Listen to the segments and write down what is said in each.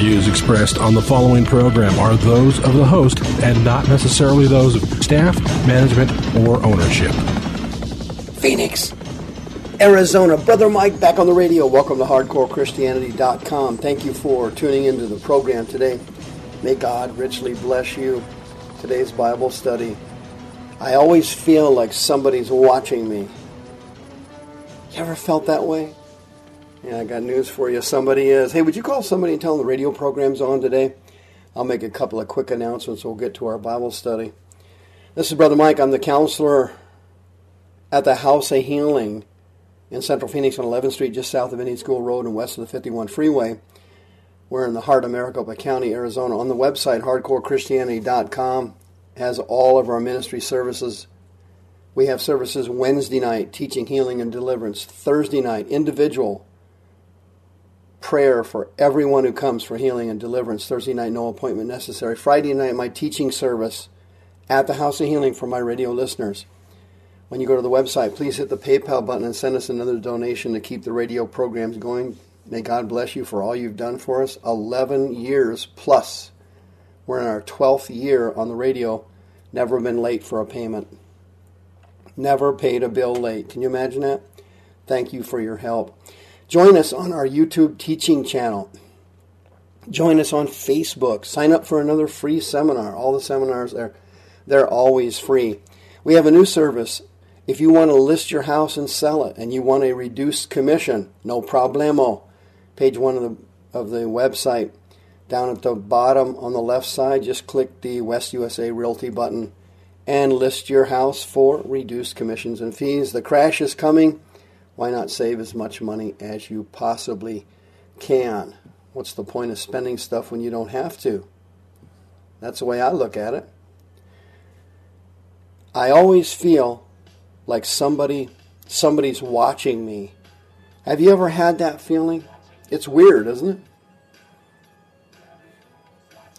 views expressed on the following program are those of the host and not necessarily those of staff, management, or ownership. Phoenix, Arizona. Brother Mike back on the radio. Welcome to HardcoreChristianity.com. Thank you for tuning into the program today. May God richly bless you. Today's Bible study. I always feel like somebody's watching me. You ever felt that way? Yeah, I got news for you. Somebody is. Hey, would you call somebody and tell them the radio program's on today? I'll make a couple of quick announcements. We'll get to our Bible study. This is Brother Mike. I'm the counselor at the House of Healing in Central Phoenix on 11th Street, just south of Indian School Road and west of the 51 Freeway. We're in the heart of Maricopa County, Arizona. On the website, hardcorechristianity.com, has all of our ministry services. We have services Wednesday night, teaching healing and deliverance. Thursday night, individual prayer for everyone who comes for healing and deliverance. Thursday night, no appointment necessary. Friday night, my teaching service at the House of Healing for my radio listeners. When you go to the website, please hit the PayPal button and send us another donation to keep the radio programs going. May God bless you for all you've done for us. 11 years plus. We're in our 12th year on the radio. Never been late for a payment. Never paid a bill late. Can you imagine that? Thank you for your help. Join us on our YouTube teaching channel. Join us on Facebook. Sign up for another free seminar. All the seminars are they're always free. We have a new service. If you want to list your house and sell it and you want a reduced commission, no problemo. Page 1 of the of the website down at the bottom on the left side, just click the West USA Realty button and list your house for reduced commissions and fees. The crash is coming why not save as much money as you possibly can? What's the point of spending stuff when you don't have to? That's the way I look at it. I always feel like somebody somebody's watching me. Have you ever had that feeling? It's weird, isn't it?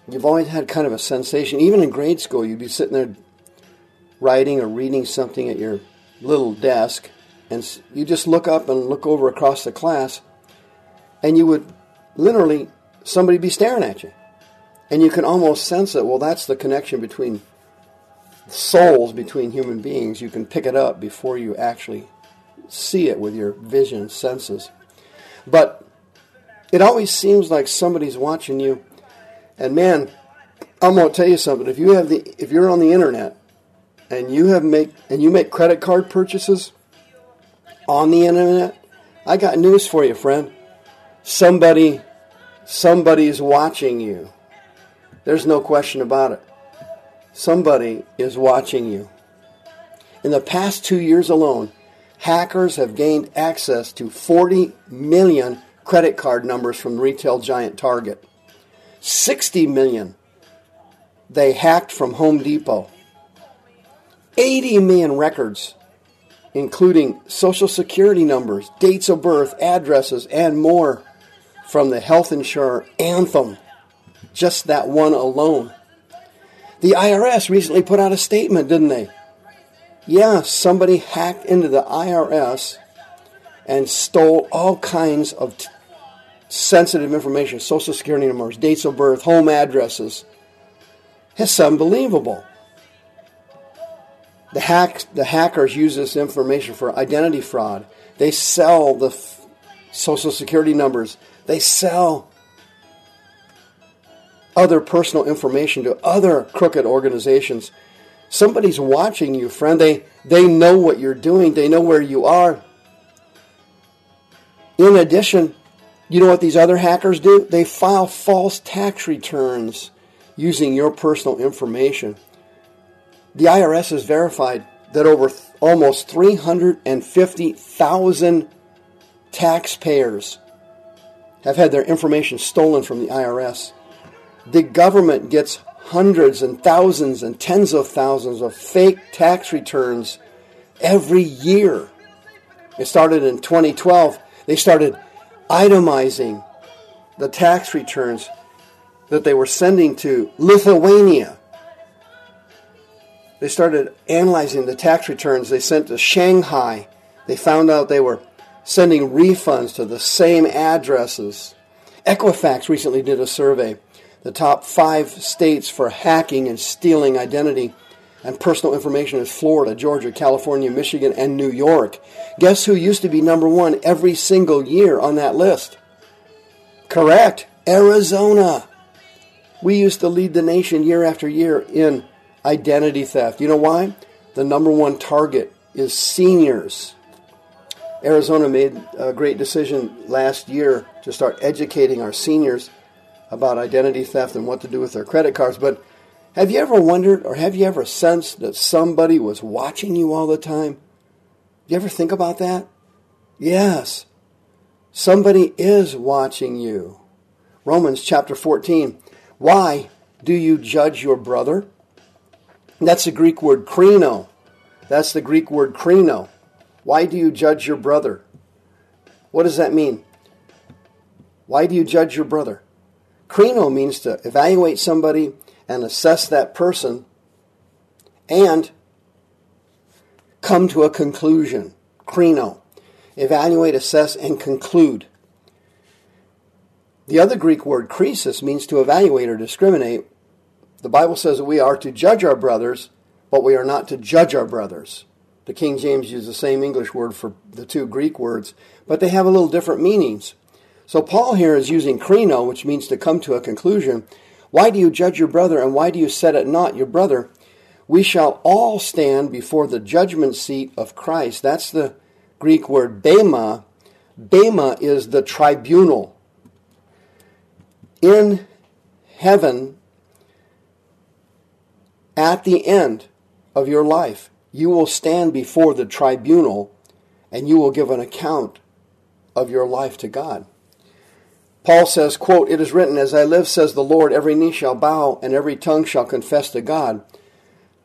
You've always had kind of a sensation, even in grade school, you'd be sitting there writing or reading something at your little desk, and you just look up and look over across the class, and you would literally somebody be staring at you, and you can almost sense it. Well, that's the connection between souls between human beings. You can pick it up before you actually see it with your vision senses, but it always seems like somebody's watching you. And man, I'm gonna tell you something. If you have the if you're on the internet and you have make and you make credit card purchases on the internet, I got news for you, friend. Somebody, somebody is watching you. There's no question about it. Somebody is watching you. In the past two years alone, hackers have gained access to 40 million credit card numbers from retail giant Target. 60 million they hacked from Home Depot. 80 million records including social security numbers, dates of birth, addresses, and more from the health insurer Anthem. Just that one alone. The IRS recently put out a statement, didn't they? Yeah, somebody hacked into the IRS and stole all kinds of t- sensitive information social security numbers, dates of birth, home addresses. It's unbelievable. The, hack, the hackers use this information for identity fraud. They sell the f- social security numbers. They sell other personal information to other crooked organizations. Somebody's watching you, friend. They, they know what you're doing, they know where you are. In addition, you know what these other hackers do? They file false tax returns using your personal information. The IRS has verified that over th- almost 350,000 taxpayers have had their information stolen from the IRS. The government gets hundreds and thousands and tens of thousands of fake tax returns every year. It started in 2012. They started itemizing the tax returns that they were sending to Lithuania. They started analyzing the tax returns they sent to Shanghai. They found out they were sending refunds to the same addresses. Equifax recently did a survey. The top five states for hacking and stealing identity and personal information is Florida, Georgia, California, Michigan, and New York. Guess who used to be number one every single year on that list? Correct, Arizona. We used to lead the nation year after year in identity theft. You know why? The number one target is seniors. Arizona made a great decision last year to start educating our seniors about identity theft and what to do with their credit cards. But have you ever wondered or have you ever sensed that somebody was watching you all the time? You ever think about that? Yes. Somebody is watching you. Romans chapter 14. Why do you judge your brother? That's the Greek word krino. That's the Greek word krino. Why do you judge your brother? What does that mean? Why do you judge your brother? Krino means to evaluate somebody and assess that person and come to a conclusion. Krino. Evaluate, assess, and conclude. The other Greek word krisis means to evaluate or discriminate. The Bible says that we are to judge our brothers, but we are not to judge our brothers. The King James uses the same English word for the two Greek words, but they have a little different meanings. So Paul here is using krino, which means to come to a conclusion. Why do you judge your brother, and why do you set at naught your brother? We shall all stand before the judgment seat of Christ. That's the Greek word bema. Bema is the tribunal. In heaven, at the end of your life, you will stand before the tribunal and you will give an account of your life to God. Paul says, quote, It is written, As I live, says the Lord, every knee shall bow and every tongue shall confess to God.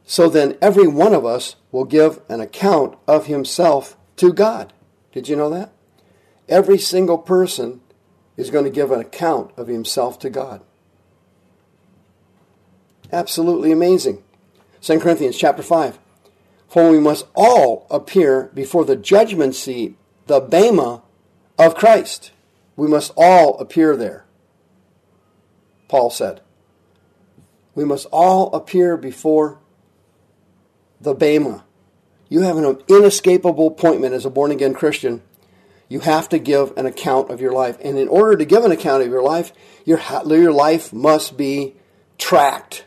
So then every one of us will give an account of himself to God. Did you know that? Every single person is going to give an account of himself to God. Absolutely amazing. 2 Corinthians chapter 5. For we must all appear before the judgment seat, the Bema of Christ. We must all appear there. Paul said. We must all appear before the Bema. You have an inescapable appointment as a born again Christian. You have to give an account of your life. And in order to give an account of your life, your, your life must be tracked.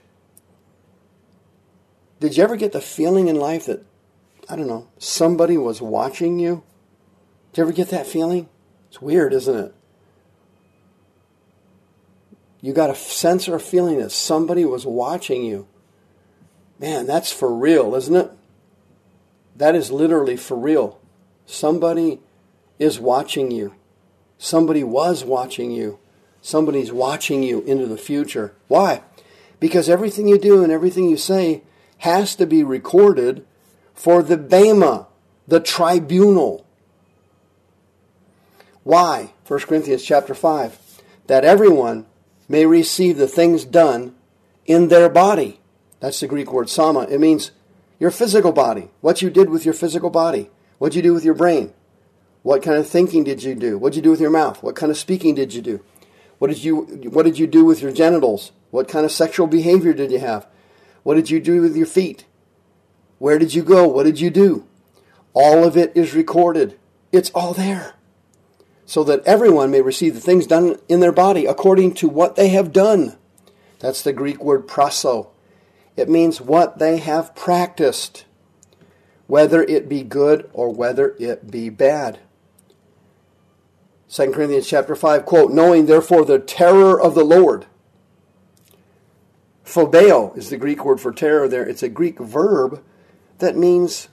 Did you ever get the feeling in life that, I don't know, somebody was watching you? Did you ever get that feeling? It's weird, isn't it? You got a sense or a feeling that somebody was watching you. Man, that's for real, isn't it? That is literally for real. Somebody is watching you. Somebody was watching you. Somebody's watching you into the future. Why? Because everything you do and everything you say has to be recorded for the Bema, the tribunal. Why? 1 Corinthians chapter 5. That everyone may receive the things done in their body. That's the Greek word soma. It means your physical body. What you did with your physical body. What did you do with your brain. What kind of thinking did you do? What did you do with your mouth? What kind of speaking did you do? What did you what did you do with your genitals? What kind of sexual behavior did you have? What did you do with your feet? Where did you go? What did you do? All of it is recorded. It's all there. So that everyone may receive the things done in their body according to what they have done. That's the Greek word praso. It means what they have practiced, whether it be good or whether it be bad. 2 Corinthians chapter 5, quote, knowing therefore the terror of the Lord Phobeo is the Greek word for terror there. It's a Greek verb that means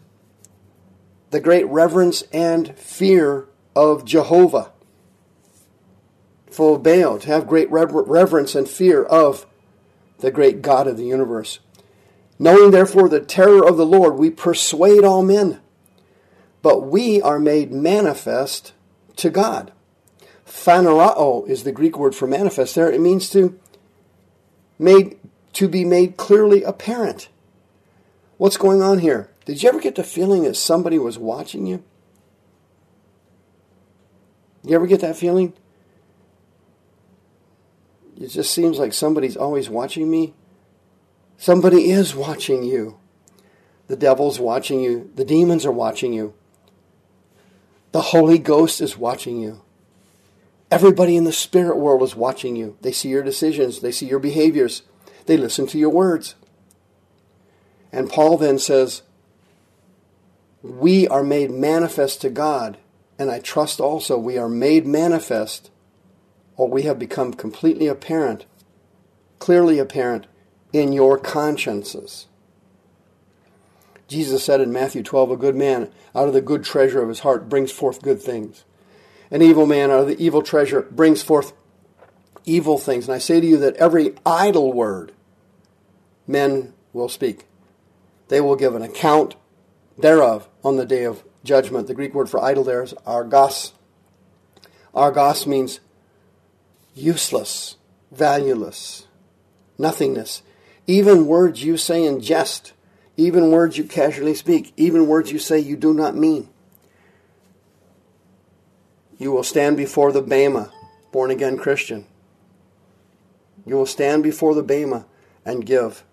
the great reverence and fear of Jehovah, Baal, to have great reverence and fear of the great God of the universe. Knowing therefore the terror of the Lord, we persuade all men, but we are made manifest to God. Phanerao is the Greek word for manifest there. It means to made to be made clearly apparent. What's going on here? Did you ever get the feeling that somebody was watching you? You ever get that feeling? It just seems like somebody's always watching me. Somebody is watching you. The devil's watching you. The demons are watching you. The Holy Ghost is watching you. Everybody in the spirit world is watching you. They see your decisions, they see your behaviors, they listen to your words. And Paul then says, We are made manifest to God, and I trust also we are made manifest, or we have become completely apparent, clearly apparent in your consciences. Jesus said in Matthew 12, A good man out of the good treasure of his heart brings forth good things. An evil man out of the evil treasure brings forth evil things. And I say to you that every idle word men will speak. They will give an account thereof on the day of judgment. The Greek word for idle there is argos. Argos means useless, valueless, nothingness. Even words you say in jest, even words you casually speak, even words you say you do not mean. You will stand before the Bema, born again Christian. You will stand before the Bema and give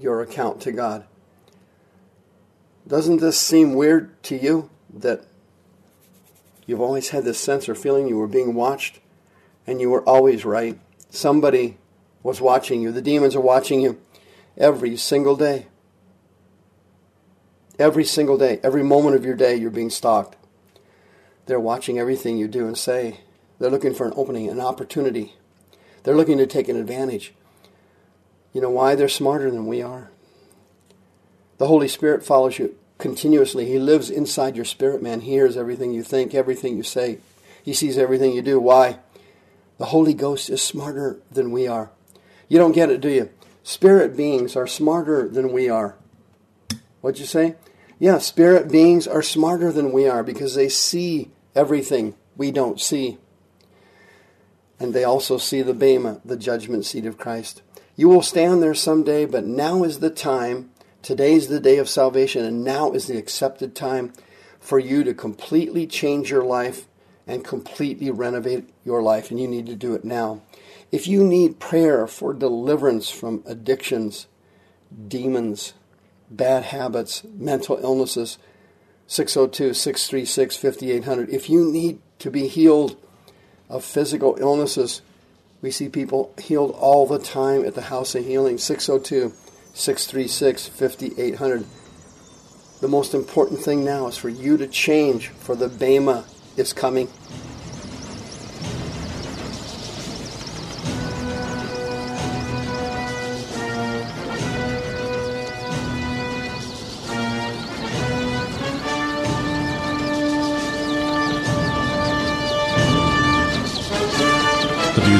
your account to God. Doesn't this seem weird to you that you've always had this sense or feeling you were being watched and you were always right? Somebody was watching you. The demons are watching you every single day. Every single day, every moment of your day, you're being stalked. They're watching everything you do and say. They're looking for an opening, an opportunity. They're looking to take an advantage. You know why? They're smarter than we are. The Holy Spirit follows you continuously. He lives inside your spirit, man. He hears everything you think, everything you say. He sees everything you do. Why? The Holy Ghost is smarter than we are. You don't get it, do you? Spirit beings are smarter than we are. What'd you say? Yeah, spirit beings are smarter than we are because they see everything we don't see. And they also see the Bema, the judgment seat of Christ. You will stand there someday, but now is the time. Today's the day of salvation, and now is the accepted time for you to completely change your life and completely renovate your life, and you need to do it now. If you need prayer for deliverance from addictions, demons, bad habits, mental illnesses, 602 636 5800. If you need to be healed of physical illnesses, we see people healed all the time at the House of Healing, 602 636 5800. The most important thing now is for you to change, for the Bema is coming.